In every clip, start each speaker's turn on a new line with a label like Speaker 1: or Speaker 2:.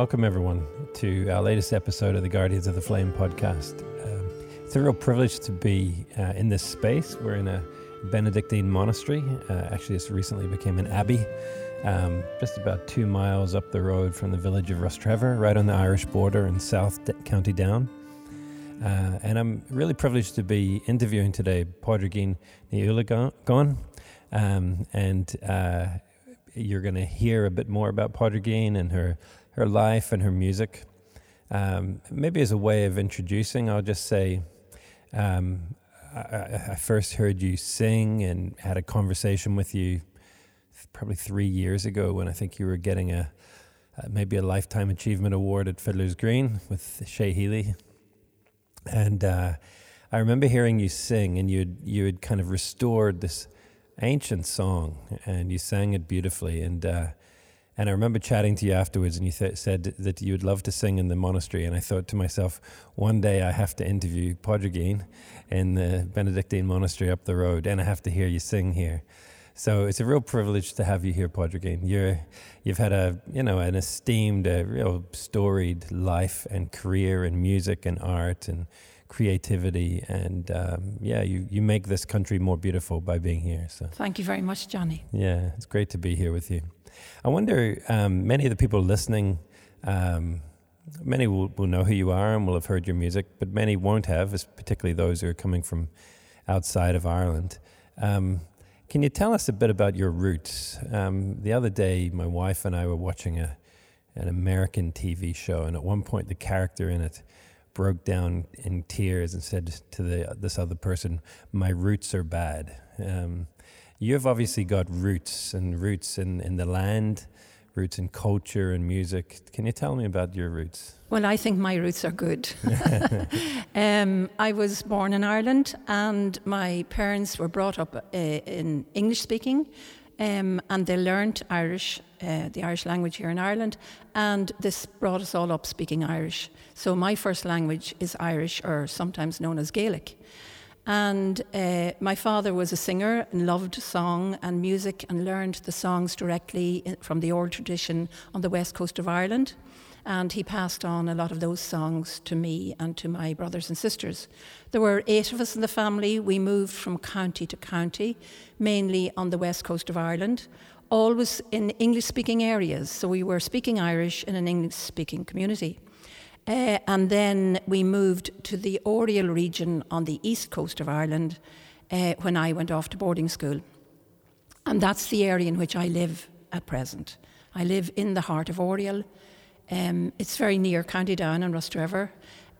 Speaker 1: welcome everyone to our latest episode of the Guardians of the Flame podcast. Um, it's a real privilege to be uh, in this space. We're in a Benedictine monastery. Uh, actually, this recently became an abbey, um, just about two miles up the road from the village of Rostrevor, right on the Irish border in South D- County Down. Uh, and I'm really privileged to be interviewing today Pádraigín Ní Um, and uh, you're going to hear a bit more about Pádraigín and her, her life and her music. Um, maybe as a way of introducing, I'll just say um, I, I, first heard you sing and had a conversation with you probably three years ago when I think you were getting a uh, maybe a lifetime achievement award at Fiddler's Green with Shay Healy, and uh, I remember hearing you sing, and you you had kind of restored this ancient song, and you sang it beautifully. And uh, and I remember chatting to you afterwards, and you th- said that you would love to sing in the monastery. And I thought to myself, one day I have to interview Pádraigín in the Benedictine monastery up the road, and I have to hear you sing here. So it's a real privilege to have you here, Pádraigín. You're, you've had a, you know, an esteemed, a real storied life and career in music and art and creativity, and um, yeah, you, you make this country more beautiful by being here. So
Speaker 2: thank you very much, Johnny.
Speaker 1: Yeah, it's great to be here with you. I wonder, um, many of the people listening, um, many will, will know who you are and will have heard your music, but many won't have, particularly those who are coming from outside of Ireland. Um, can you tell us a bit about your roots? Um, the other day, my wife and I were watching a, an American TV show, and at one point, the character in it broke down in tears and said to the, this other person, "My roots are bad." Um, you've obviously got roots and roots in, in the land, roots in culture and music. Can you tell me about your roots?
Speaker 2: Well, I think my roots are good. um, I was born in Ireland, and my parents were brought up uh, in English speaking, um, and they learned Irish, uh, the Irish language here in Ireland, and this brought us all up speaking Irish. So my first language is Irish, or sometimes known as Gaelic. And uh, my father was a singer and loved song and music and learned the songs directly from the oral tradition on the west coast of Ireland. And he passed on a lot of those songs to me and to my brothers and sisters. There were eight of us in the family. We moved from county to county, mainly on the west coast of Ireland, always in English speaking areas. So we were speaking Irish in an English speaking community. Uh, and then we moved to the Oriel region on the east coast of Ireland uh, when I went off to boarding school. And that's the area in which I live at present. I live in the heart of Oriel. Um, it's very near County Down and Rostrevor,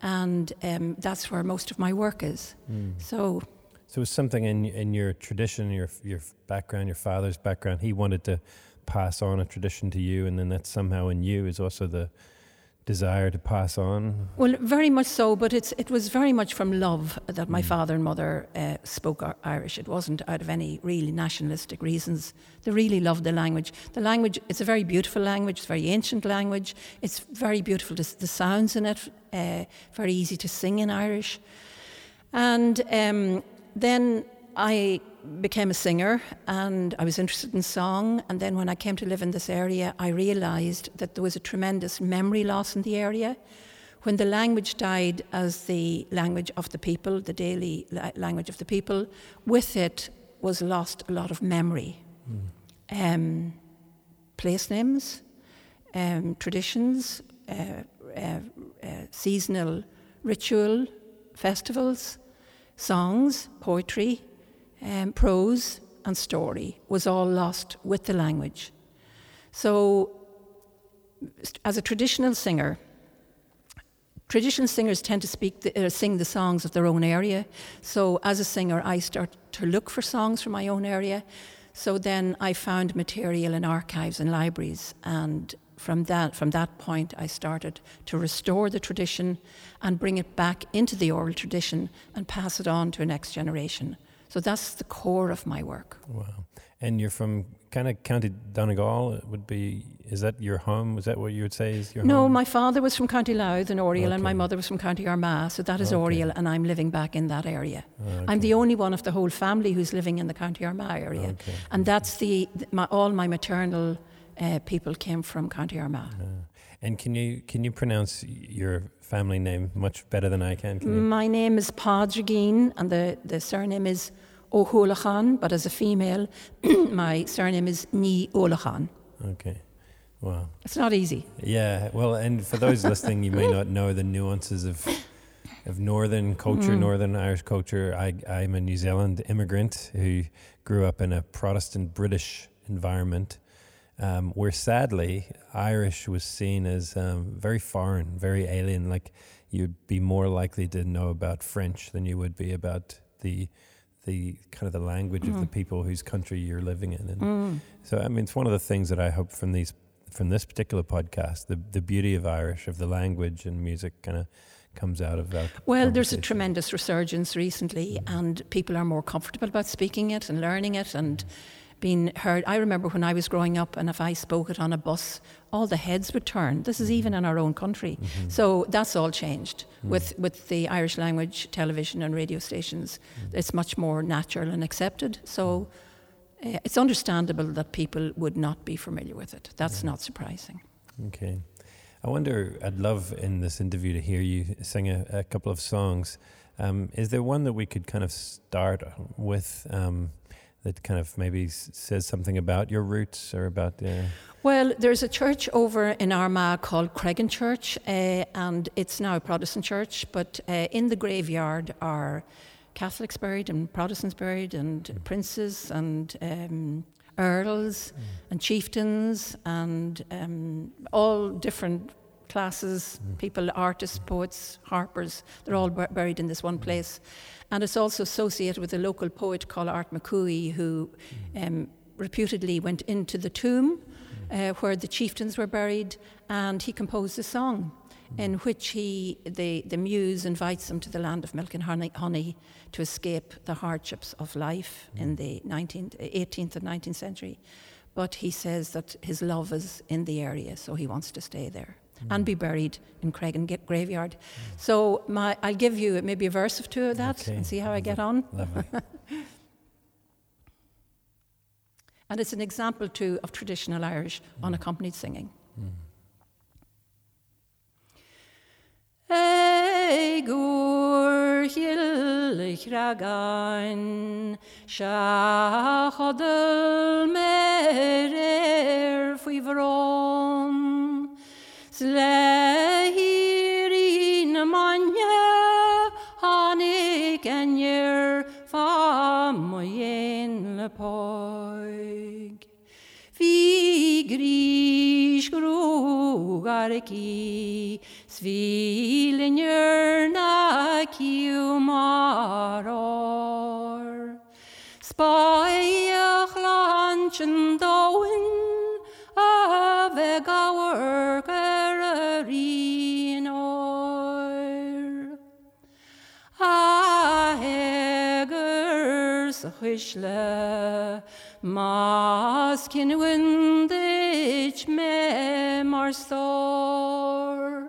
Speaker 2: and um, that's where most of my work is. Mm. So,
Speaker 1: so it's something in in your tradition, your your background, your father's background. He wanted to pass on a tradition to you, and then that somehow in you is also the desire to pass on?
Speaker 2: Well, very much so, but it's, it was very much from love that my mm. father and mother uh, spoke Irish. It wasn't out of any really nationalistic reasons. They really loved the language. The language, it's a very beautiful language, it's a very ancient language. It's very beautiful, to, the sounds in it, uh, very easy to sing in Irish. And um, then I became a singer and I was interested in song. And then when I came to live in this area, I realized that there was a tremendous memory loss in the area. When the language died as the language of the people, the daily la- language of the people, with it was lost a lot of memory. Mm. Um, place names, um, traditions, uh, uh, uh, seasonal ritual, festivals, songs, poetry, um, prose and story was all lost with the language. So, as a traditional singer, traditional singers tend to speak the, uh, sing the songs of their own area. So, as a singer, I start to look for songs from my own area. So then I found material in archives and libraries, and from that from that point, I started to restore the tradition and bring it back into the oral tradition and pass it on to a next generation. So that's the core of my work.
Speaker 1: Wow. And you're from kind of County Donegal, it would be, is that your home? Is that what you would say is your
Speaker 2: no,
Speaker 1: home?
Speaker 2: No, my father was from County Louth and Oriel, okay. and my mother was from County Armagh, so that is okay. Oriel, and I'm living back in that area. Okay. I'm the only one of the whole family who's living in the County Armagh area. And that's the, my, all my maternal uh, people came from County Armagh. Yeah.
Speaker 1: And can you can you pronounce your family name much better than I can? can
Speaker 2: My name is Pádraigín, and the, the surname is Ó hUallacháin, but as a female, my surname is Ní Uallacháin.
Speaker 1: Okay. Wow.
Speaker 2: It's not easy.
Speaker 1: Yeah. Well, and for those listening, you may not know the nuances of of northern culture,
Speaker 2: Mm.
Speaker 1: northern Irish culture. I I'm a New Zealand immigrant who grew up in a Protestant British environment. Um, where sadly Irish was seen as um, very foreign, very alien. Like you'd be more likely to know about French than you would be about the the kind of the language of the
Speaker 2: Mm.
Speaker 1: people whose country you're living in. And
Speaker 2: Mm.
Speaker 1: so I mean, it's one of the things that I hope from these from this particular podcast, the the beauty of Irish, of the language and music, kind of comes out of that.
Speaker 2: Well, there's a tremendous resurgence recently, and people are more comfortable about speaking it and learning it and being heard. I remember when I was growing up, and if I spoke it on a bus, all the heads would turn. This is even in our own country. So that's all changed with, with the Irish language television and radio stations. It's much more natural and accepted. So uh, it's understandable that people would not be familiar with it. That's not surprising.
Speaker 1: Okay. I wonder, I'd love in this interview to hear you sing a, a couple of songs. Um, is there one that we could kind of start with um, that kind of maybe s- says something about your roots or about uh,
Speaker 2: Well, there's a church over in Armagh called Creggan Church, uh, and it's now a Protestant church, but uh, in the graveyard are Catholics buried and Protestants buried, and princes and um, earls and chieftains, and um, all different classes people, artists, poets, harpers, they're all bur- buried in this one place. And it's also associated with a local poet called Art McCooey, who um, reputedly went into the tomb uh, where the chieftains were buried, and he composed a song in which he, the, the muse invites them to the land of milk and honey, honey to escape the hardships of life in the 19th, 18th and 19th century. But he says that his love is in the area, so he wants to stay there Mm. and be buried in Creggan Ga- graveyard. Mm. So my, I'll give you maybe a verse or two of that
Speaker 1: Okay.
Speaker 2: and see how I get on. And it's an example too of traditional Irish mm. unaccompanied singing. Egur hillich ragan, shachadel merer. Slehirin manje, hanik enjer, famoyen le poig. Vi gris grugarki, svilinjörna kiumaror. Spajach lanchen dauen, chuisle, mas cin windich me mar stor.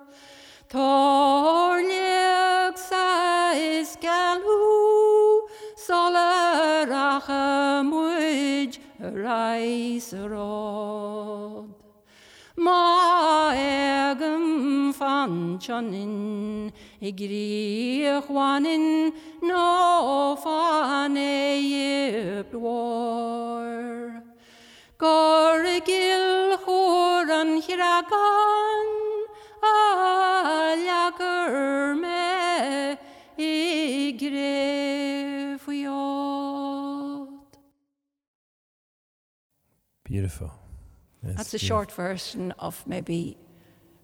Speaker 2: Torliag sa is galú, solar a muid reis rod. Ma egum fanchonin, no fan e war. Gorgil hiragan, me.
Speaker 1: Beautiful.
Speaker 2: That's a
Speaker 1: beautiful.
Speaker 2: short version of maybe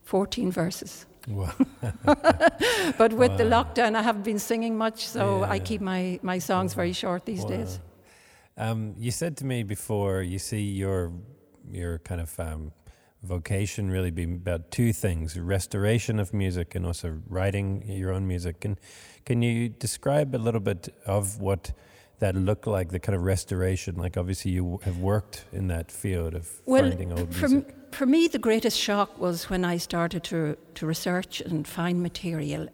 Speaker 2: 14 verses.
Speaker 1: Wow.
Speaker 2: But with the lockdown, I haven't been singing much, so I
Speaker 1: Yeah.
Speaker 2: keep my, my songs very short these days.
Speaker 1: Um, you said to me before, you see your your kind of um, vocation really being about two things: restoration of music and also writing your own music. And can you describe a little bit of what that look like, the kind of restoration? Like, obviously, you have worked in that field of
Speaker 2: Well,
Speaker 1: finding old
Speaker 2: for,
Speaker 1: music.
Speaker 2: m- for me, the greatest shock was when I started to, to research and find material,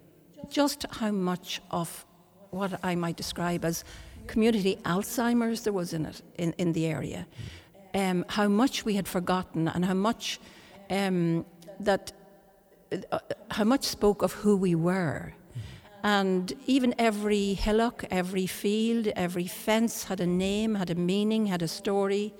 Speaker 2: just how much of what I might describe as community Alzheimer's there was in it, in, in the area. Um, how much we had forgotten and how much um, that uh, how much spoke of who we were. And even every hillock, every field, every fence had a name, had a meaning, had a story.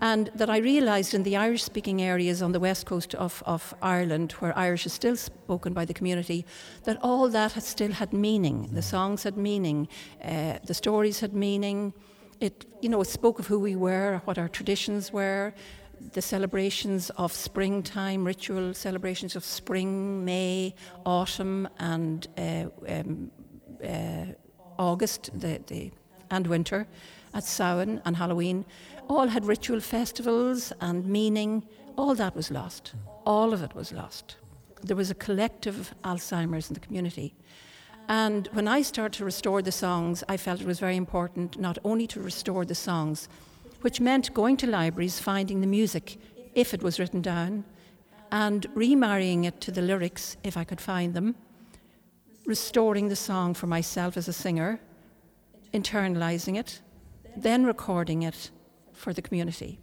Speaker 2: And that I realised in the Irish speaking areas on the west coast of, of Ireland, where Irish is still spoken by the community, that all that had still had meaning. The songs had meaning, uh, the stories had meaning. It, you know, it spoke of who we were, what our traditions were, the celebrations of springtime, ritual celebrations of spring, May, autumn, and uh, um, uh, August, the, the, and winter, at Samhain and Halloween, all had ritual festivals and meaning. All that was lost. All of it was lost. There was a collective Alzheimer's in the community. And when I started to restore the songs, I felt it was very important not only to restore the songs, which meant going to libraries, finding the music if it was written down, and remarrying it to the lyrics if I could find them, restoring the song for myself as a singer, internalizing it, then recording it for the community.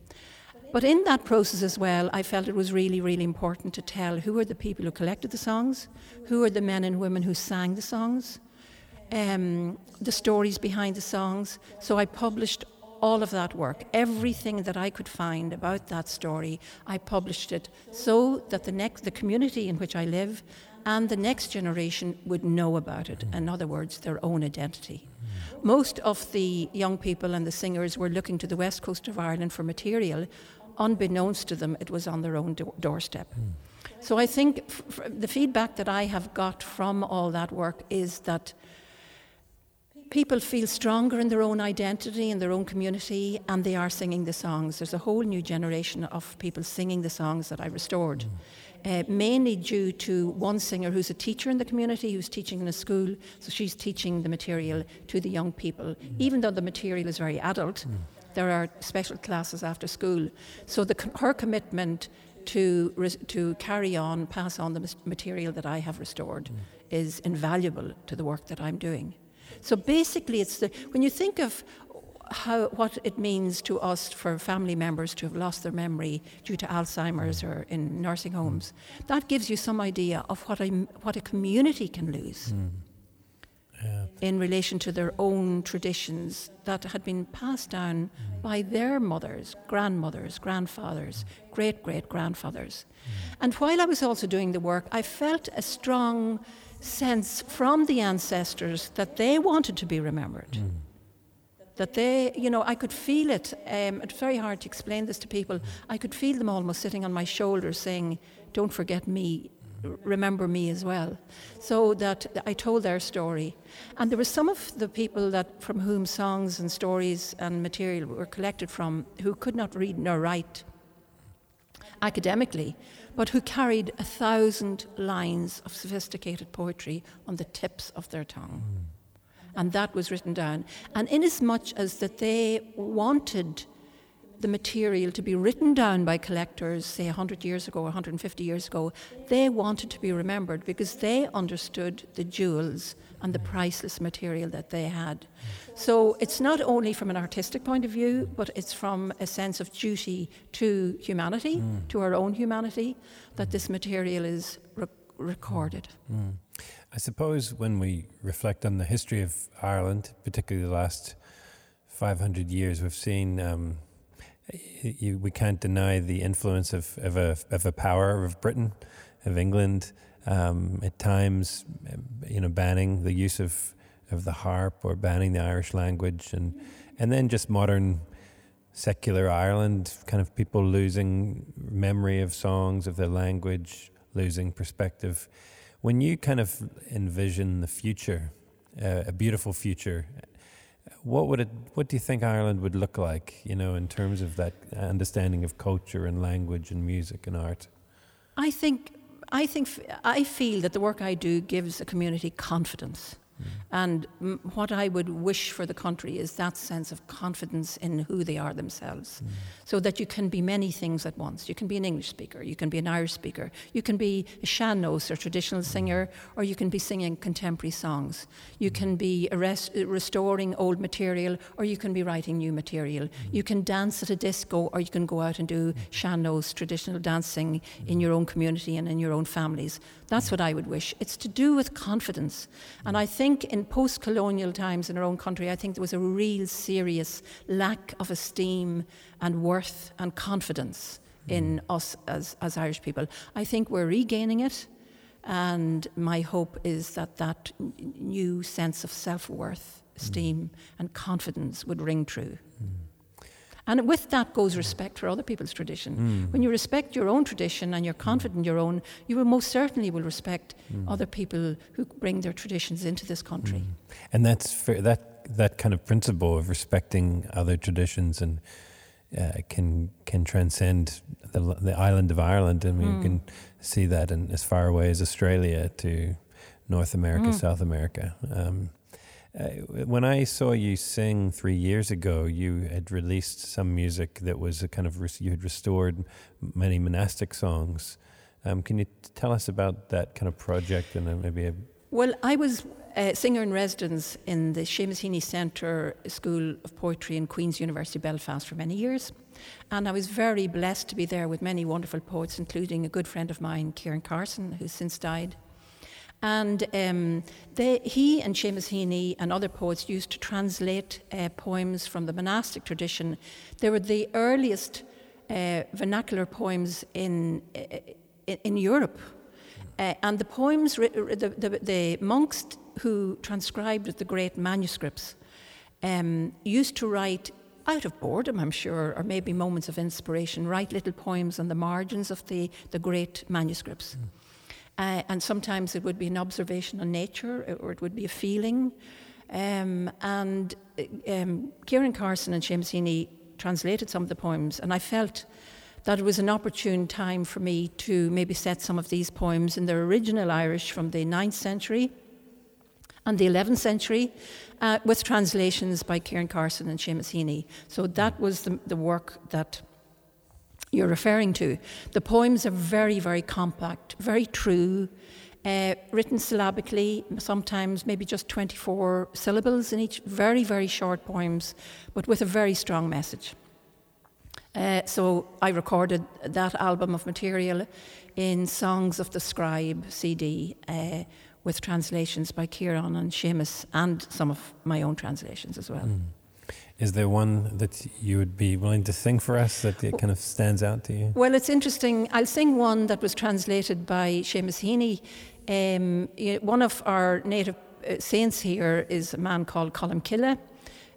Speaker 2: But in that process as well, I felt it was really, really important to tell who are the people who collected the songs, who are the men and women who sang the songs, um, the stories behind the songs. So I published all of that work, everything that I could find about that story, I published it so that the next the community in which I live and the next generation would know about it. Mm-hmm. In other words, their own identity. Most of the young people and the singers were looking to the west coast of Ireland for material. Unbeknownst to them, it was on their own do- doorstep. Hmm. So I think f- f- the feedback that I have got from all that work is that people feel stronger in their own identity, in their own community, and they are singing the songs. There's a whole new generation of people singing the songs that I restored. Mm. Uh, mainly due to one singer who's a teacher in the community, who's teaching in a school, so she's teaching the material to the young people. Mm. Even though the material is very adult, mm. there are special classes after school. So the, her commitment to, to carry on, pass on the material that I have restored is invaluable to the work that I'm doing. So basically, it's the, when you think of how, what it means to us for family members to have lost their memory due to Alzheimer's or in nursing homes, that gives you some idea of what a, what a community can lose. Mm. Yeah. In relation to their own traditions that had been passed down mm. by their mothers, grandmothers, grandfathers, great great grandfathers. Mm. And while I was also doing the work, I felt a strong sense from the ancestors that they wanted to be remembered. Mm. That they, you know, I could feel it. Um, it's very hard to explain this to people. I could feel them almost sitting on my shoulders saying, Don't forget me, remember me as well. So that I told their story. And there were some of the people that from whom songs and stories and material were collected from who could not read nor write academically, but who carried a thousand lines of sophisticated poetry on the tips of their tongue. Mm. And that was written down. And inasmuch as that they wanted the material to be written down by collectors, say 100 years ago or 150 years ago, they wanted to be remembered because they understood the jewels and the priceless material that they had. So it's not only from an artistic point of view, but it's from a sense of duty to humanity, mm. to our own humanity, that this material is re- recorded. Mm.
Speaker 1: I suppose when we reflect on the history of Ireland, particularly the last 500 years, we've seen. Um, you, we can't deny the influence of, of, a, of a power of Britain, of England, um, at times, you know, banning the use of, of the harp or banning the Irish language, and, and then just modern secular Ireland, kind of people losing memory of songs, of their language, losing perspective. When you kind of envision the future, uh, a beautiful future, what would it? What do you think Ireland would look like? You know, in terms of that understanding of culture and language and music and art.
Speaker 2: I think I think I feel that the work I do gives a community confidence. And m- what I would wish for the country is that sense of confidence in who they are themselves. Mm. So that you can be many things at once. You can be an English speaker, you can be an Irish speaker, you can be a sean-nós or traditional mm. singer, or you can be singing contemporary songs. You mm. can be res- uh, restoring old material, or you can be writing new material. You can dance at a disco, or you can go out and do sean-nós, traditional dancing in your own community and in your own families. That's what I would wish. It's to do with confidence. And I think in post colonial times in our own country, I think there was a real serious lack of esteem and worth and confidence hmm. in us as, as Irish people. I think we're regaining it. And my hope is that that new sense of self worth, hmm. esteem, and confidence would ring true. Hmm. And with that goes respect for other people's tradition. Hmm. When you respect your own tradition and you're confident in your own, you will most certainly will respect hmm. other people who bring their traditions into this country. Hmm.
Speaker 1: And that's fair, that that kind of principle of respecting other traditions and uh, can can transcend the the island of Ireland. I mean, you can see that in as far away as Australia to North America, South America. Um, uh, when I saw you sing three years ago, you had released some music that was a kind of you had restored many monastic songs. Um, can you tell us about that kind of project and maybe a
Speaker 2: Well, I was a singer in residence in the Seamus Heaney Centre School of Poetry in Queen's University Belfast for many years. And I was very blessed to be there with many wonderful poets, including a good friend of mine, Ciaran Carson, who's since died. And um, they, he and Seamus Heaney and other poets used to translate uh, poems from the monastic tradition. They were the earliest uh, vernacular poems in, uh, in, in Europe. Uh, and the poems, the, the, the monks who transcribed the great manuscripts um, used to write, out of boredom, I'm sure, or maybe moments of inspiration, write little poems on the margins of the, the great manuscripts. Uh, and sometimes it would be an observation on nature, or it would be a feeling. Um, and uh, um, Ciaran Carson and Seamus Heaney translated some of the poems, and I felt that it was an opportune time for me to maybe set some of these poems in their original Irish from the 9th century and the 11th century, uh, with translations by Ciaran Carson and Seamus Heaney. So that was the, the work that you're referring to. The poems are very, very compact, very true, uh, written syllabically, sometimes maybe just 24 syllables in each, very, very short poems, but with a very strong message. Uh, so I recorded that album of material in Songs of the Scribe CD uh, with translations by Ciaran and Seamus and some of my own translations as well.
Speaker 1: Is there one that you would be willing to sing for us that it kind of stands out to you?
Speaker 2: Well, it's interesting. I'll sing one that was translated by Seamus Heaney. Um, one of our native uh, saints here is a man called Colm Cille,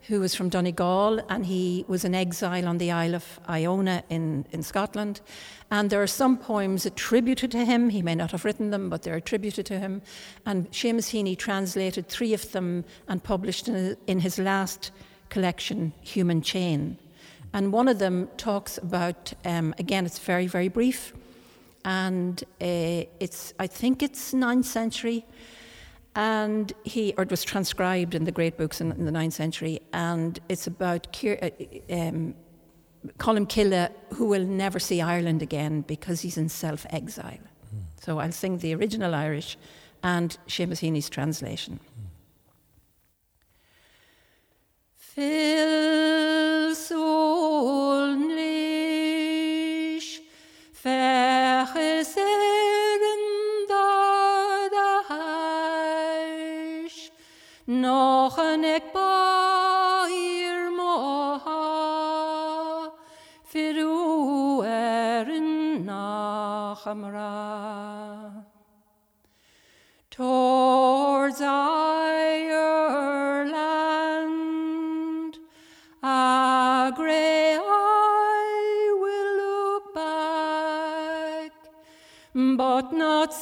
Speaker 2: who was from Donegal, and he was in exile on the Isle of Iona in, in Scotland. And there are some poems attributed to him. He may not have written them, but they're attributed to him. And Seamus Heaney translated three of them and published in, in his last collection, Human Chain. And one of them talks about, um, again, it's very, very brief, and uh, it's, I think it's 9th century, and he, or it was transcribed in the great books in, in the 9th century, and it's about uh, um, Colm Cille, who will never see Ireland again because he's in self exile. So I'll sing the original Irish and Seamus Heaney's translation. Phil but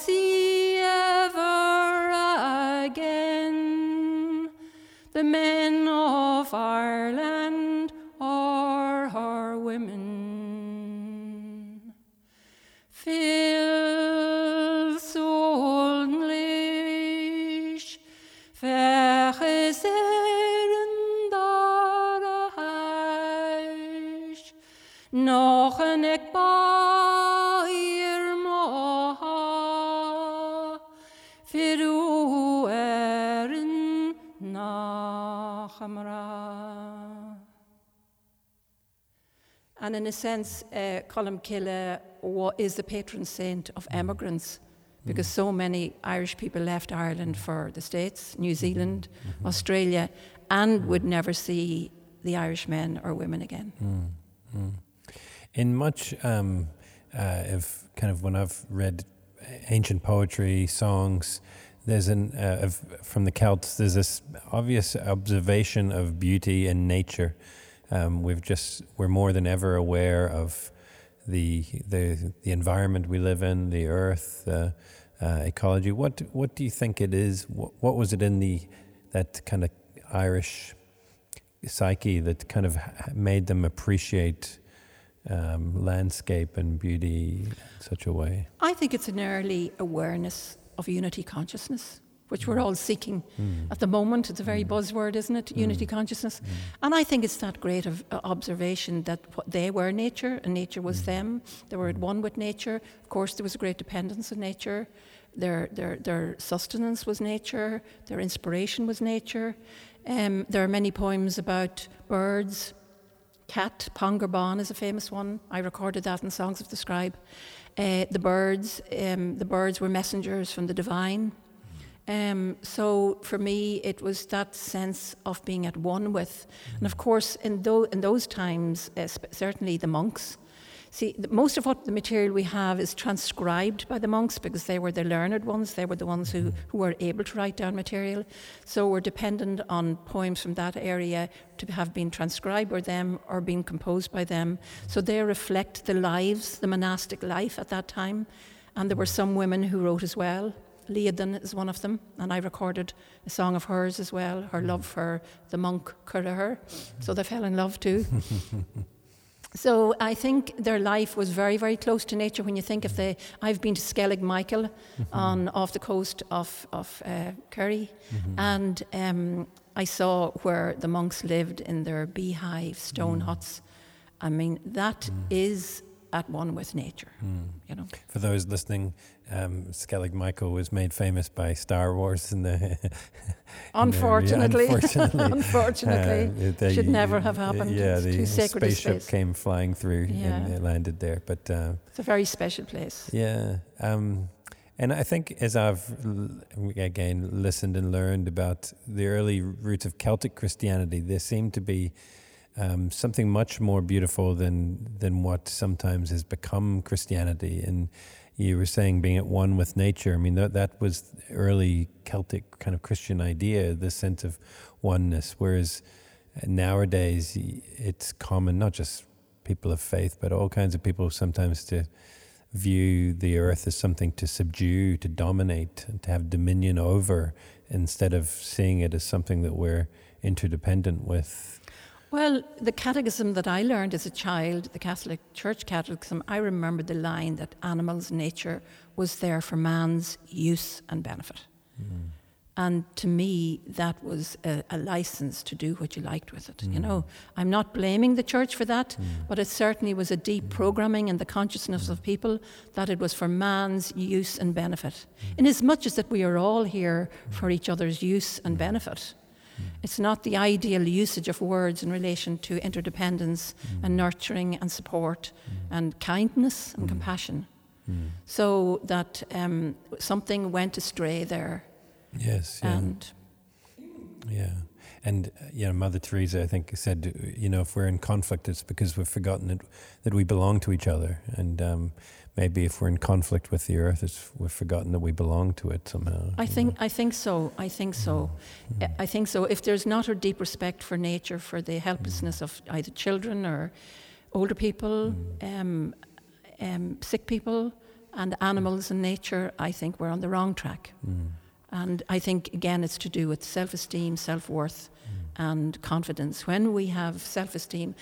Speaker 2: And in a sense, uh, Columcille is the patron saint of emigrants because so many Irish people left Ireland for the States, New Zealand, mm-hmm. Australia, and would never see the Irish men or women again. Mm-hmm.
Speaker 1: In much um, uh, of kind of when I've read ancient poetry, songs, there's an uh, of, from the Celts. There's this obvious observation of beauty in nature. Um, we've just we're more than ever aware of the the the environment we live in, the earth, uh, uh, ecology. What what do you think it is? What, what was it in the that kind of Irish psyche that kind of made them appreciate um, landscape and beauty in such a way?
Speaker 2: I think it's an early awareness of unity consciousness, which we're all seeking mm. at the moment. It's a very mm. buzzword, isn't it? Unity mm. consciousness. Mm. And I think it's that great of, uh, observation that they were nature and nature was mm. them. They were at one with nature. Of course, there was a great dependence on nature. Their, their, their sustenance was nature, their inspiration was nature. Um, there are many poems about birds. Cat, Pangur Bán is a famous one. I recorded that in Songs of the Scribe. Uh, the birds, um, the birds were messengers from the divine. Um, so for me, it was that sense of being at one with, and of course, in, tho- in those times, uh, certainly the monks See, most of what the material we have is transcribed by the monks because they were the learned ones. They were the ones who, who were able to write down material. So we're dependent on poems from that area to have been transcribed by them or been composed by them. So they reflect the lives, the monastic life at that time. And there were some women who wrote as well. Líadan is one of them, and I recorded a song of hers as well, her love for the monk Cuirithir. So they fell in love too. So I think their life was very, very close to nature. When you think of the, I've been to Skellig Michael mm-hmm. on off the coast of of uh, Kerry, mm-hmm. and um, I saw where the monks lived in their beehive stone mm. huts. I mean, that mm. is at one with nature. Mm. You know.
Speaker 1: For those listening, um, Skellig Michael was made famous by Star Wars in the.
Speaker 2: unfortunately, the, unfortunately, unfortunately uh, they, should never have happened.
Speaker 1: Yeah,
Speaker 2: it's
Speaker 1: the spaceship came flying through yeah. and it landed there. But uh,
Speaker 2: it's a very special place.
Speaker 1: Yeah. Um, and I think as I've again listened and learned about the early roots of Celtic Christianity, there seemed to be um, something much more beautiful than than what sometimes has become Christianity. And you were saying being at one with nature. I mean that that was early Celtic kind of Christian idea, this sense of oneness. Whereas nowadays it's common, not just people of faith, but all kinds of people sometimes to view the earth as something to subdue, to dominate, to have dominion over, instead of seeing it as something that we're interdependent with
Speaker 2: well, the catechism that I learned as a child, the Catholic Church catechism, I remember the line that animals' nature was there for man's use and benefit. Mm. And to me, that was a, a, license to do what you liked with it. Mm. You know, I'm not blaming the church for that, mm. but it certainly was a deep programming in the consciousness of people that it was for man's use and benefit. Mm. In as much as that we are all here for each other's use and benefit. It's not the ideal usage of words in relation to interdependence mm. and nurturing and support mm. and kindness and mm. compassion. Mm. So that um, something went astray there.
Speaker 1: Yes. Yeah.
Speaker 2: And
Speaker 1: yeah. And uh, you know, Mother Teresa, I think, said, you know, if we're in conflict, it's because we've forgotten that, that we belong to each other. And um, maybe if we're in conflict with the earth, it's, we've forgotten that we belong to it somehow.
Speaker 2: I think, know? I think so. I think so. Mm. I think so. If there's not a deep respect for nature, for the helplessness mm. of either children or older people, mm. um, um, sick people, and animals and nature, I think we're on the wrong track. Mm. And I think, again, it's to do with self esteem, self worth, and confidence. When we have self esteem,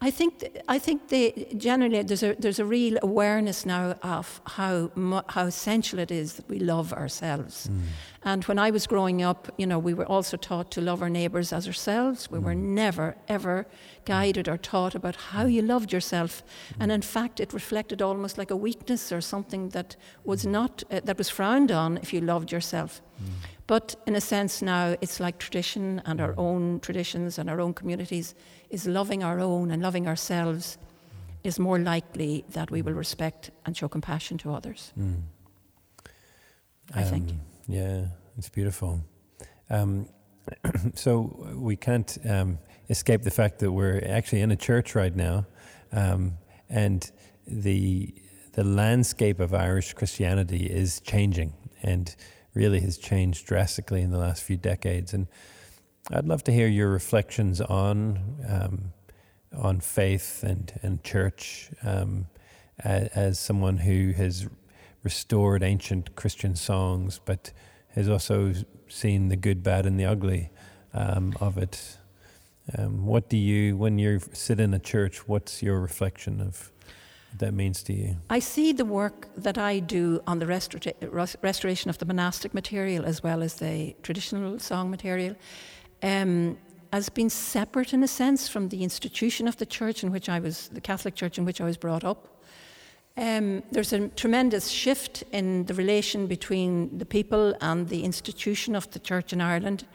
Speaker 2: I think th- I think they, generally there's a there's a real awareness now of how mu- how essential it is that we love ourselves. Mm. And when I was growing up, you know, we were also taught to love our neighbours as ourselves. We mm. were never ever guided or taught about how you loved yourself. Mm. And in fact, it reflected almost like a weakness or something that was not uh, that was frowned on if you loved yourself. Mm. But in a sense, now it's like tradition and our own traditions and our own communities is loving our own and loving ourselves is more likely that we will respect and show compassion to others.
Speaker 1: Mm.
Speaker 2: I think.
Speaker 1: Um, Yeah, it's beautiful. Um, so we can't um, escape the fact that we're actually in a church right now, um, and the the landscape of Irish Christianity is changing, and really has changed drastically in the last few decades. And I'd love to hear your reflections on um, on faith and and church um, as, as someone who has restored ancient Christian songs, but has also seen the good, bad, and the ugly um, of it. Um, what do you, when you sit in a church, what's your reflection of that means to you?
Speaker 2: I see the work that I do on the restora- restoration of the monastic material as well as the traditional song material um, as being separate in a sense from the institution of the church in which I was, the Catholic Church in which I was brought up. Um, there's a tremendous shift in the relation between the people and the institution of the church in Ireland.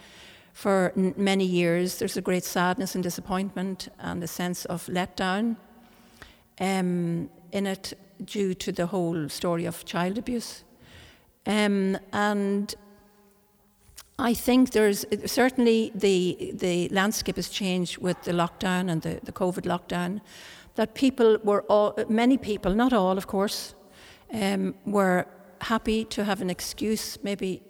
Speaker 2: For n- many years, there's a great sadness and disappointment and a sense of letdown um, in it due to the whole story of child abuse. Um, and I think there's certainly the the landscape has changed with the lockdown and the, the COVID lockdown. That people were all many people, not all, of course, um, were happy to have an excuse, maybe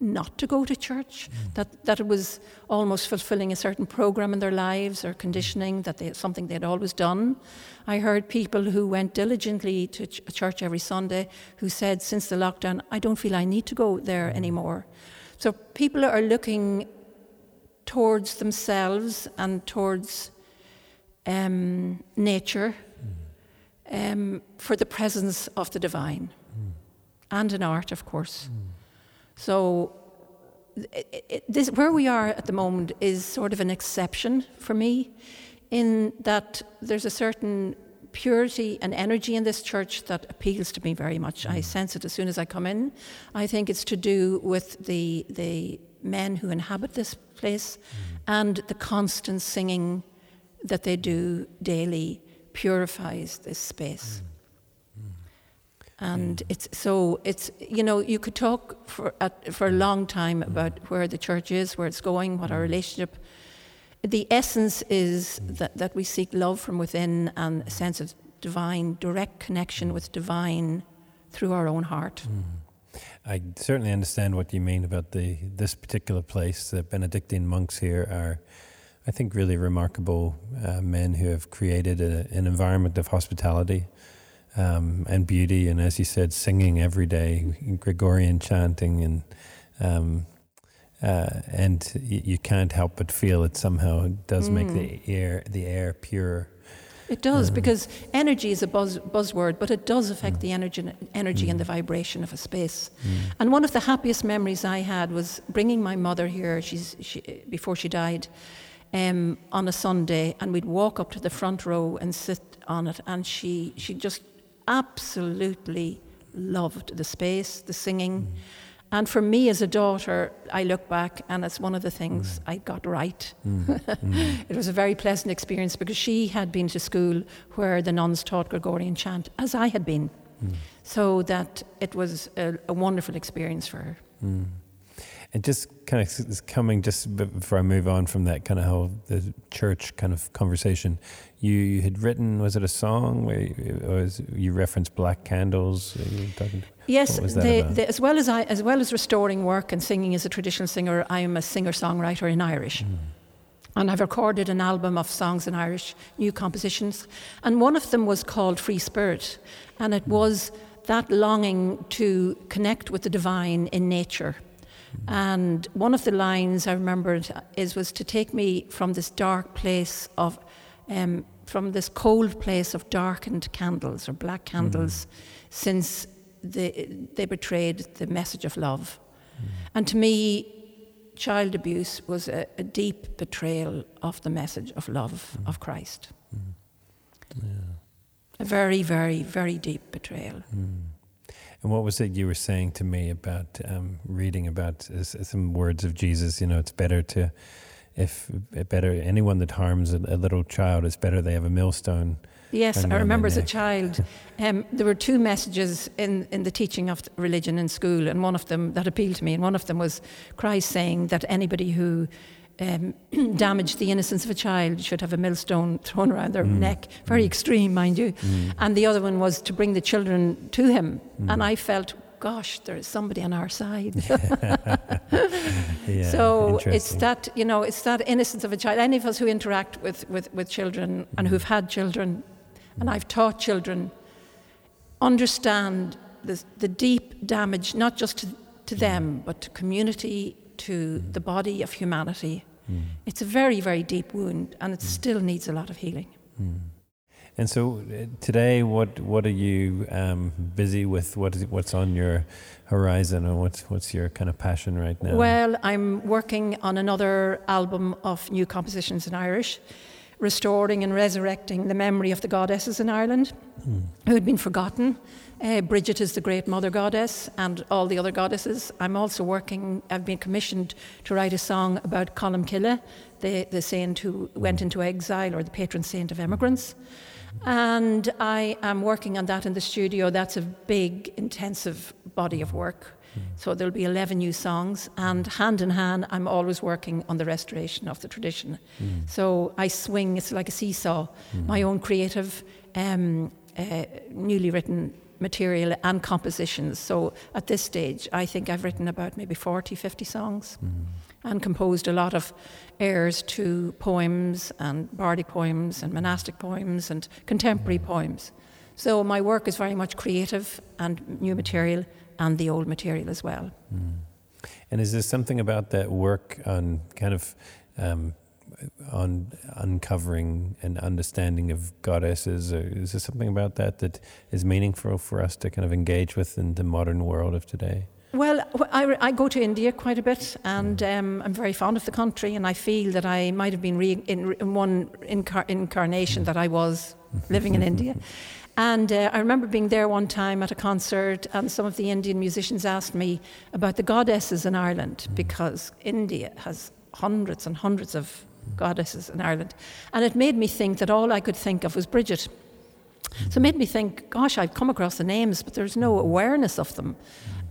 Speaker 2: not to go to church. Mm. That that it was almost fulfilling a certain program in their lives or conditioning mm. that they something they had always done. I heard people who went diligently to ch- church every Sunday who said, since the lockdown, I don't feel I need to go there mm. anymore. So people are looking towards themselves and towards um, nature um, for the presence of the divine and in art, of course. So it, it, this, where we are at the moment is sort of an exception for me in that there's a certain purity and energy in this church that appeals to me very much. I mm. sense it as soon as I come in. I think it's to do with the the men who inhabit this place mm. and the constant singing that they do daily purifies this space. Mm. And mm. it's so it's you know you could talk for at, for a mm. long time mm. about where the church is, where it's going, what our relationship. The essence is that, that we seek love from within and a sense of divine, direct connection with divine through our own heart.
Speaker 1: I certainly understand what you mean about the this particular place. The Benedictine monks here are, I think, really remarkable uh, men who have created a, an environment of hospitality um, and beauty, and as you said, singing every day, Gregorian chanting, and um, uh, and y- you can't help but feel it somehow it does make the air the air pure.
Speaker 2: It does because energy is a buzz, buzzword, but it does affect the energy, energy and the vibration of a space. And one of the happiest memories I had was bringing my mother here. She's she, before she died um, on a Sunday, and we'd walk up to the front row and sit on it, and she she just absolutely loved the space, the singing. And for me as a daughter, I look back and it's one of the things I got right. Mm. Mm. it was a very pleasant experience because she had been to school where the nuns taught Gregorian chant, as I had been. Mm. So that it was a, a wonderful experience for her.
Speaker 1: And just kind of is coming just before I move on from that kind of how the church kind of conversation, you, you had written was it a song where you, was, you referenced black candles? talking
Speaker 2: Yes,
Speaker 1: What was
Speaker 2: the, the, as well as I, as well as restoring work and singing as a traditional singer, I am a singer-songwriter in Irish, hmm. and I've recorded an album of songs in Irish, new compositions, and one of them was called Free Spirit, and it hmm. was that longing to connect with the divine in nature. Hmm. And one of the lines I remembered is was to take me from this dark place of, um, from this cold place of darkened candles or black candles, since they, they betrayed the message of love. And to me, child abuse was a, a deep betrayal of the message of love of Christ. A very, very, very deep betrayal.
Speaker 1: And what was it you were saying to me about um, reading about uh, some words of Jesus? You know, it's better to, if better anyone that harms a, a little child, it's better they have a millstone.
Speaker 2: Yes, I remember as a child, um, there were two messages in, in the teaching of religion in school, and one of them that appealed to me, and one of them was Christ saying that anybody who um, damage the innocence of a child should have a millstone thrown around their mm. neck. Very mm. extreme, mind you. Mm. And the other one was to bring the children to him. Mm. And I felt, gosh, there is somebody on our side. yeah, so it's that, you know, it's that innocence of a child. Any of us who interact with, with, with children and who've had children, and mm. I've taught children, understand the, the deep damage, not just to, to them, but to community, to the body of humanity Mm. It's a very, very deep wound, and it mm. still needs a lot of healing.
Speaker 1: And so uh, today, what what are you um, busy with? What is what's on your horizon, or what's what's your kind of passion right now?
Speaker 2: Well, I'm working on another album of new compositions in Irish, restoring and resurrecting the memory of the goddesses in Ireland, mm. who had been forgotten uh, Bridget is the great mother goddess, and all the other goddesses. I'm also working, I've been commissioned to write a song about Colm Cille, the, the saint who went into exile, or the patron saint of emigrants. And I am working on that in the studio. That's a big, intensive body of work. So there'll be 11 new songs, and hand in hand, I'm always working on the restoration of the tradition. Mm. So I swing, it's like a seesaw, mm. my own creative, um, uh, newly written material and compositions. So at this stage, I think I've written about maybe 40, 50 songs mm. And composed a lot of airs to poems and bardic poems and monastic poems and contemporary poems. So my work is very much creative and new material and the old material as well. Mm.
Speaker 1: And is there something about that work on kind of um, on uncovering and understanding of goddesses? Or is there something about that that is meaningful for us to kind of engage with in the modern world of today?
Speaker 2: Well, I, I go to India quite a bit, and um, I'm very fond of the country, and I feel that I might have been re- in, in, one incar- incarnation that I was living in India. And uh, I remember being there one time at a concert, and some of the Indian musicians asked me about the goddesses in Ireland because India has hundreds and hundreds of goddesses in Ireland. And it made me think that all I could think of was Bridget. So it made me think, gosh, I've come across the names, but there's no awareness of them.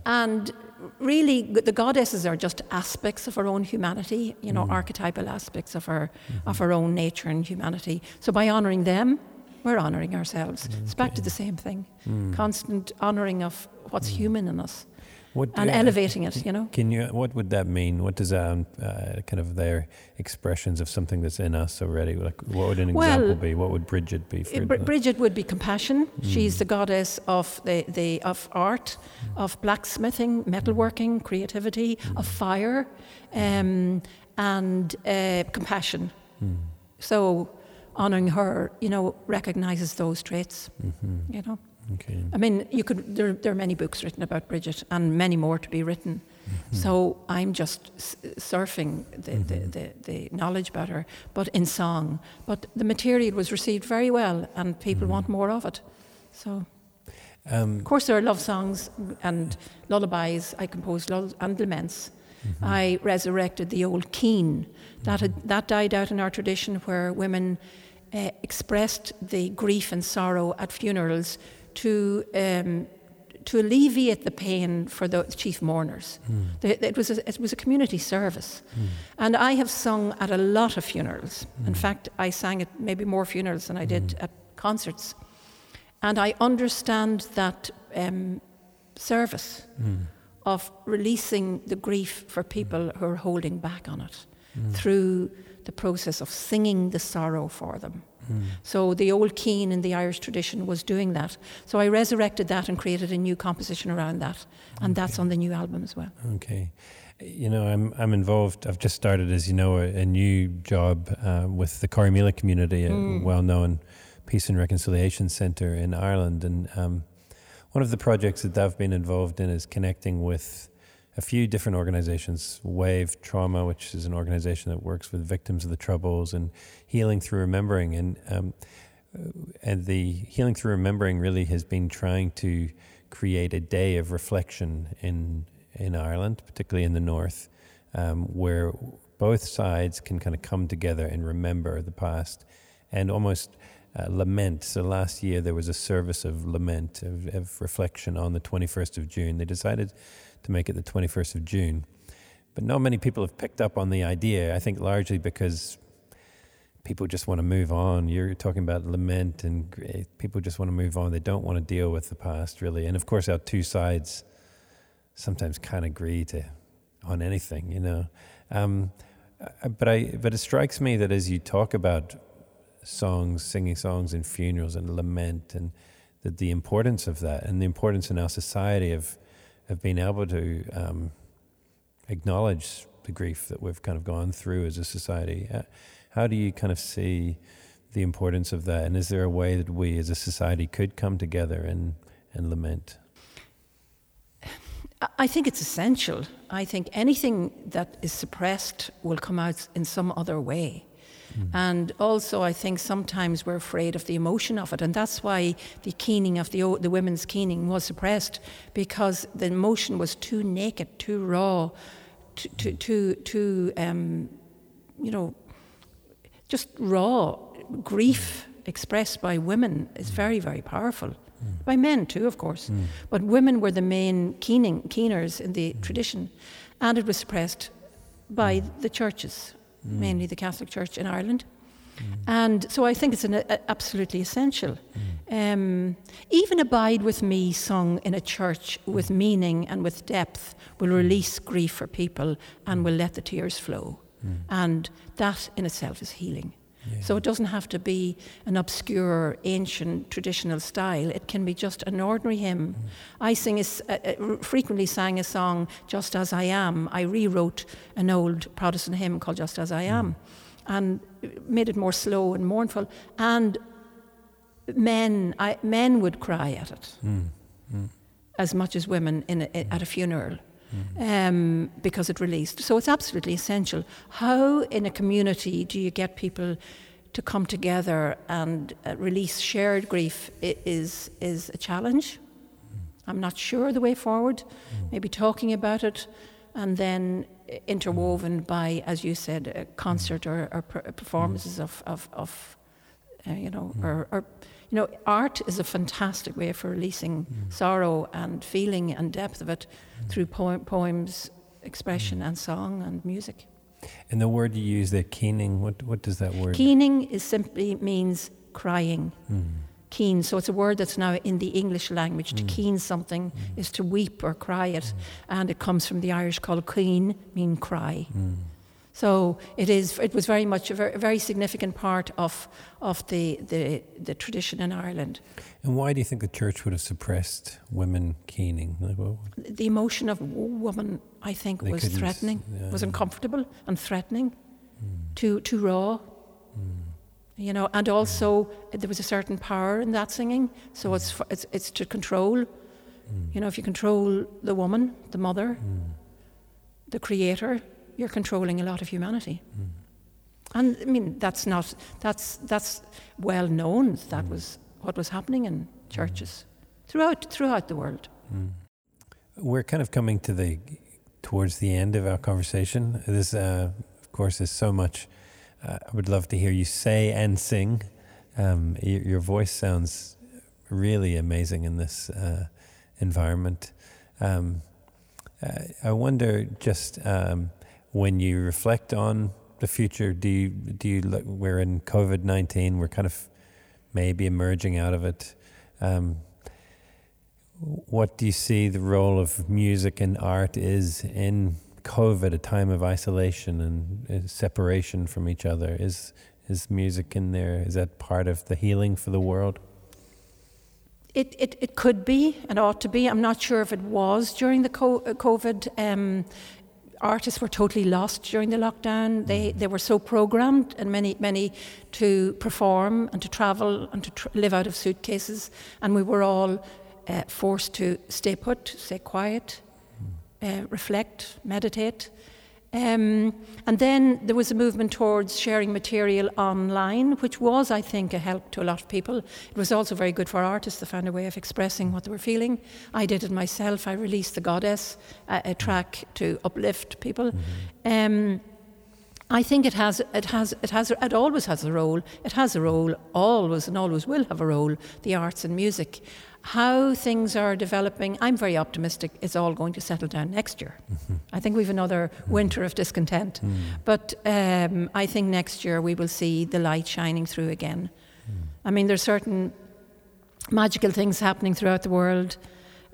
Speaker 2: And really, the goddesses are just aspects of our own humanity, you know, mm. archetypal aspects of our, mm-hmm. of our own nature and humanity. So by honouring them, we're honouring ourselves. Okay. It's back to the same thing mm. constant honouring of what's mm. human in us. What, and uh, elevating it, you know.
Speaker 1: Can you? What would that mean? What does that uh, kind of their expressions of something that's in us already? Like, what would an well, example be? What would Bridget be? For
Speaker 2: Br- Bridget would be compassion. Mm. She's the goddess of the, the of art, mm. of blacksmithing, metalworking, creativity, mm. of fire, um, and uh, compassion. Mm. So, honoring her, you know, recognizes those traits. Mm-hmm. You know. Okay. I mean, you could. There, there, are many books written about Bridget, and many more to be written. Mm-hmm. So I'm just surfing the, mm-hmm. the, the, the, knowledge about her, but in song. But the material was received very well, and people mm-hmm. want more of it. So, um, of course, there are love songs and lullabies. I composed lull- and laments. Mm-hmm. I resurrected the old keen that had, that died out in our tradition, where women uh, expressed the grief and sorrow at funerals to um, to alleviate the pain for the chief mourners. Mm. It, was a, it was a community service. Mm. And I have sung at a lot of funerals. Mm. In fact, I sang at maybe more funerals than I did hmm. at concerts. And I understand that um, service hmm. of releasing the grief for people who are holding back on it hmm. through the process of singing the sorrow for them. So the old keen in the Irish tradition was doing that. So I resurrected that and created a new composition around that, and okay. that's on the new album as well.
Speaker 1: Okay. You know, I'm I'm involved. I've just started, as you know, a, a new job uh, with the Corrymeela community, a mm. well-known peace and reconciliation centre in Ireland, and um, one of the projects that I've been involved in is connecting with a few different organizations Wave Trauma, which is an organization that works with victims of the Troubles, and Healing Through Remembering. And, um, and the Healing Through Remembering really has been trying to create a day of reflection in in Ireland, particularly in the north, um, where both sides can kind of come together and remember the past and almost uh, lament. So last year there was a service of lament, of, of, reflection on the 21st of June. They decided to make it the 21st of June. But not many people have picked up on the idea, I think largely because people just want to move on. You're talking about lament, and people just want to move on. They don't want to deal with the past, really. And of course, our two sides sometimes can't agree to on anything, you know. Um, uh, but I, but it strikes me that as you talk about songs, singing songs in funerals and lament, and that the importance of that, and the importance in our society of of being able to um, acknowledge the grief that we've kind of gone through as a society. Uh, how do you kind of see the importance of that? And is there a way that we as a society could come together and, and lament?
Speaker 2: I think it's essential. I think anything that is suppressed will come out in some other way. Mm. And also, I think sometimes we're afraid of the emotion of it, and that's why the keening of the the women's keening was suppressed because the emotion was too naked, too raw, too too too, too um, you know, just raw grief expressed by women is very very powerful. Mm. By men too, of course, mm. but women were the main keening, keeners in the mm. tradition, and it was suppressed by mm. the churches mm. mainly the Catholic Church in Ireland. Mm. And so I think it's an, a, absolutely essential. Mm. Um, even Abide With Me, sung in a church with mm. meaning and with depth, will mm. release grief for people and will let the tears flow. And that in itself is healing. Yeah. So it doesn't have to be an obscure, ancient, traditional style. It can be just an ordinary hymn. Mm. I sing a, uh, frequently sang a song, "Just as I Am." I rewrote an old Protestant hymn called "Just as I Am," mm. and made it more slow and mournful. And men, I, men would cry at it mm. mm. as much as women a, at a funeral mm-hmm. um, because it released. So it's absolutely essential. How in a community do you get people to come together and uh, release shared grief is is a challenge. Mm-hmm. I'm not sure the way forward. Mm-hmm. Maybe talking about it and then interwoven by, as you said, a concert or, or performances of, of, of uh, you know, or, or you know, art is a fantastic way for releasing mm. sorrow and feeling and depth of it mm. through poems, expression, mm. and song and music.
Speaker 1: And the word you use there, keening, what, what does that word?
Speaker 2: Keening is simply means crying. Mm. Keen, so it's a word that's now in the English language. To mm. keen something mm. is to weep or cry it, and it comes from the Irish called keen, mean cry. So it is. It was very much a very, a very, significant part of of the, the the tradition in Ireland.
Speaker 1: And why do you think the church would have suppressed women keening?
Speaker 2: the emotion of woman, I think, was threatening, yeah. was uncomfortable and threatening, mm. too too raw. Mm. You know, and also mm. there was a certain power in that singing. So it's hmm. it's it's to control. Hmm. You know, if you control the woman, the mother, hmm. the creator, you're controlling a lot of humanity. Mm. And I mean, that's not, that's, that's well known. That mm. was what was happening in churches throughout, throughout the world. Mm.
Speaker 1: We're kind of coming to the, towards the end of our conversation. This, uh, of course, is so much. Uh, I would love to hear you say and sing. Um, your, your, voice sounds really amazing in this uh, environment. Um, uh, I wonder just um, when you reflect on the future, do you, do you look, we're in COVID 19, we're kind of maybe emerging out of it. Um, what do you see the role of music and art is in COVID, a time of isolation and uh, separation from each other? Is, is music in there? Is that part of the healing for the world?
Speaker 2: It, it, it could be and ought to be. I'm not sure if it was during the uh, COVID um, artists were totally lost during the lockdown. They, mm. they were so programmed, and many, many to perform and to travel and to tr- live out of suitcases. And we were all uh, forced to stay put, stay quiet, mm. uh, reflect, meditate. Um, and then there was a movement towards sharing material online, which was, I think, a help to a lot of people. It was also very good for artists. They found a way of expressing what they were feeling. I did it myself. I released The Goddess, a, a track to uplift people. Mm-hmm. Um, I think it has, it has, it has, it always has a role. It has a role, always and always will have a role. The arts and music how things are developing, I'm very optimistic it's all going to settle down next year. Mm-hmm. I think we've another mm-hmm. winter of discontent. Mm. But um, I think next year we will see the light shining through again. Mm. I mean, there's certain magical things happening throughout the world.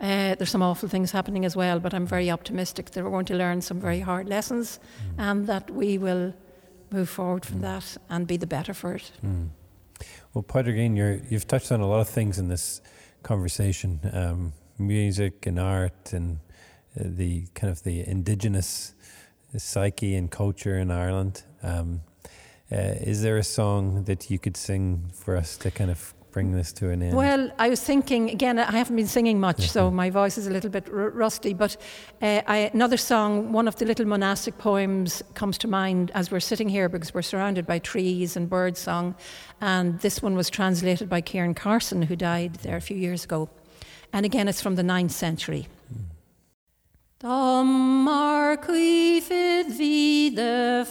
Speaker 2: Uh, there's some awful things happening as well, but I'm very optimistic that we're going to learn some very hard lessons mm. and that we will move forward from mm. that and be the better for it. Mm.
Speaker 1: Well, Padraig, you've touched on a lot of things in this conversation, um, music and art and uh, the kind of the indigenous psyche and culture in Ireland. Um, uh, is there a song that you could sing for us to kind of bring this to an end?
Speaker 2: Well, I was thinking again. I haven't been singing much, so my voice is a little bit r- rusty. But uh, I, another song, one of the little monastic poems, comes to mind as we're sitting here because we're surrounded by trees and bird song, and this one was translated by Ciaran Carson, who died there a few years ago. And again, it's from the ninth century. Dom mar cuifid fi de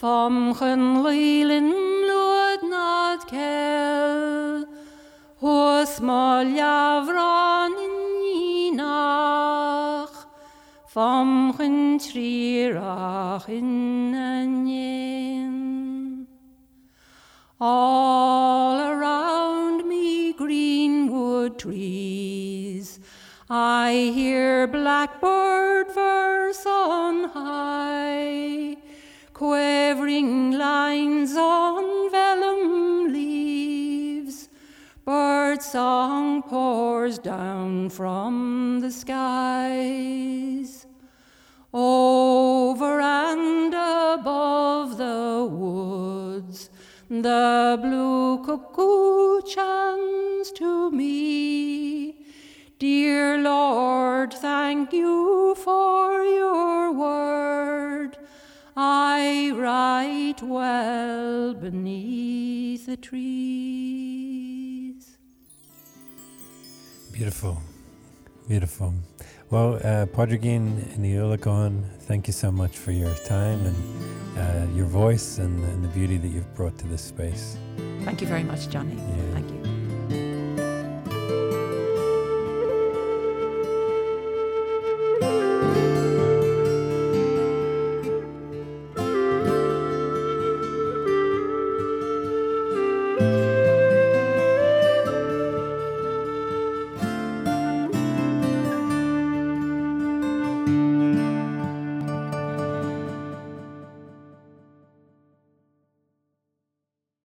Speaker 2: fáil, Fam chyn leilin lwyd nad cel, Hwys mo liafron in unach, Fam chyn trirach in anien. All around me greenwood trees, I hear blackbird verse on high, down from the skies. Over and above the woods, the blue cuckoo chants to me. Dear Lord, thank you for your word. I write well beneath the trees.
Speaker 1: Beautiful, beautiful. Well, uh, Pádraigín Ní thank you so much for your time and uh, your voice and, and, the beauty that you've brought to this space.
Speaker 2: Thank you very much, Johnny. Yeah. Thank you.